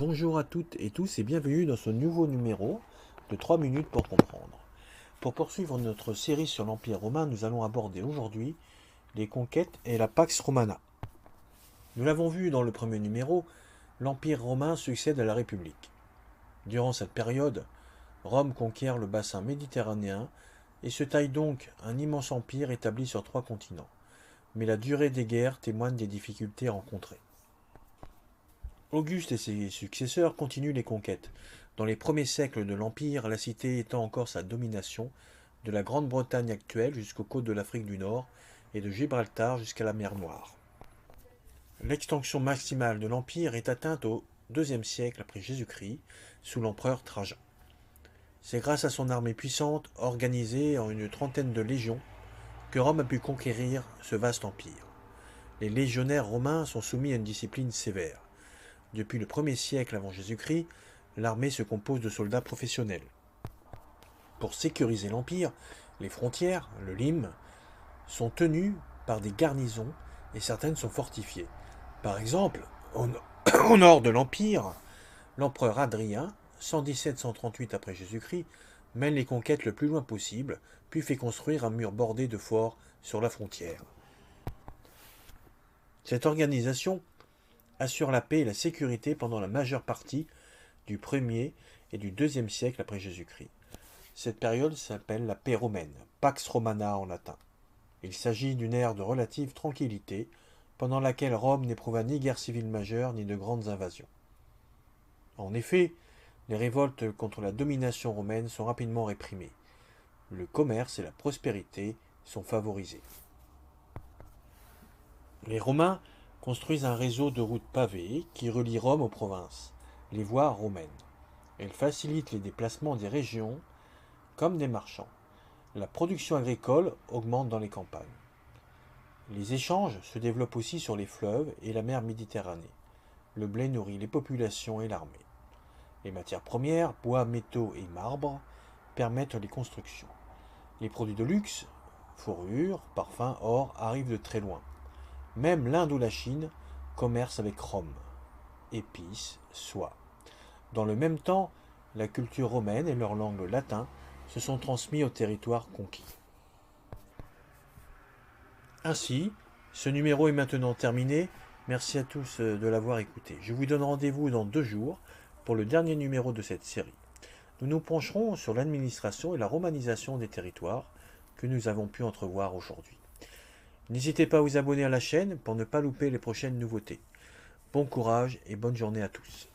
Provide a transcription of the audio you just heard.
Bonjour à toutes et tous et bienvenue dans ce nouveau numéro de 3 minutes pour comprendre. Pour poursuivre notre série sur l'Empire romain, nous allons aborder aujourd'hui les conquêtes et la Pax Romana. Nous l'avons vu dans le premier numéro, l'Empire romain succède à la République. Durant cette période, Rome conquiert le bassin méditerranéen et se taille donc un immense empire établi sur trois continents. Mais la durée des guerres témoigne des difficultés rencontrées. Auguste et ses successeurs continuent les conquêtes. Dans les premiers siècles de l'Empire, la cité étend encore sa domination de la Grande-Bretagne actuelle jusqu'aux côtes de l'Afrique du Nord et de Gibraltar jusqu'à la mer Noire. L'extension maximale de l'Empire est atteinte au IIe siècle après Jésus-Christ sous l'empereur Trajan. C'est grâce à son armée puissante, organisée en une trentaine de légions, que Rome a pu conquérir ce vaste empire. Les légionnaires romains sont soumis à une discipline sévère. Depuis le 1er siècle avant Jésus-Christ, l'armée se compose de soldats professionnels. Pour sécuriser l'Empire, les frontières, le Lime, sont tenues par des garnisons et certaines sont fortifiées. Par exemple, au, au nord de l'Empire, l'empereur Adrien, 117-138 après Jésus-Christ, mène les conquêtes le plus loin possible, puis fait construire un mur bordé de forts sur la frontière. Cette organisation assure la paix et la sécurité pendant la majeure partie du 1er et du 2e siècle après Jésus-Christ. Cette période s'appelle la paix romaine, Pax Romana en latin. Il s'agit d'une ère de relative tranquillité, pendant laquelle Rome n'éprouva ni guerre civile majeure ni de grandes invasions. En effet, les révoltes contre la domination romaine sont rapidement réprimées. Le commerce et la prospérité sont favorisés. Les Romains construisent un réseau de routes pavées qui relie Rome aux provinces, les voies romaines. Elles facilitent les déplacements des régions comme des marchands. La production agricole augmente dans les campagnes. Les échanges se développent aussi sur les fleuves et la mer Méditerranée. Le blé nourrit les populations et l'armée. Les matières premières, bois, métaux et marbre, permettent les constructions. Les produits de luxe, fourrures, parfums, or, arrivent de très loin. Même l'Inde ou la Chine commercent avec Rome. Épices, soie. Dans le même temps, la culture romaine et leur langue latin se sont transmis au territoire conquis. Ainsi, ce numéro est maintenant terminé. Merci à tous de l'avoir écouté. Je vous donne rendez-vous dans deux jours pour le dernier numéro de cette série. Nous nous pencherons sur l'administration et la romanisation des territoires que nous avons pu entrevoir aujourd'hui. N'hésitez pas à vous abonner à la chaîne pour ne pas louper les prochaines nouveautés. Bon courage et bonne journée à tous.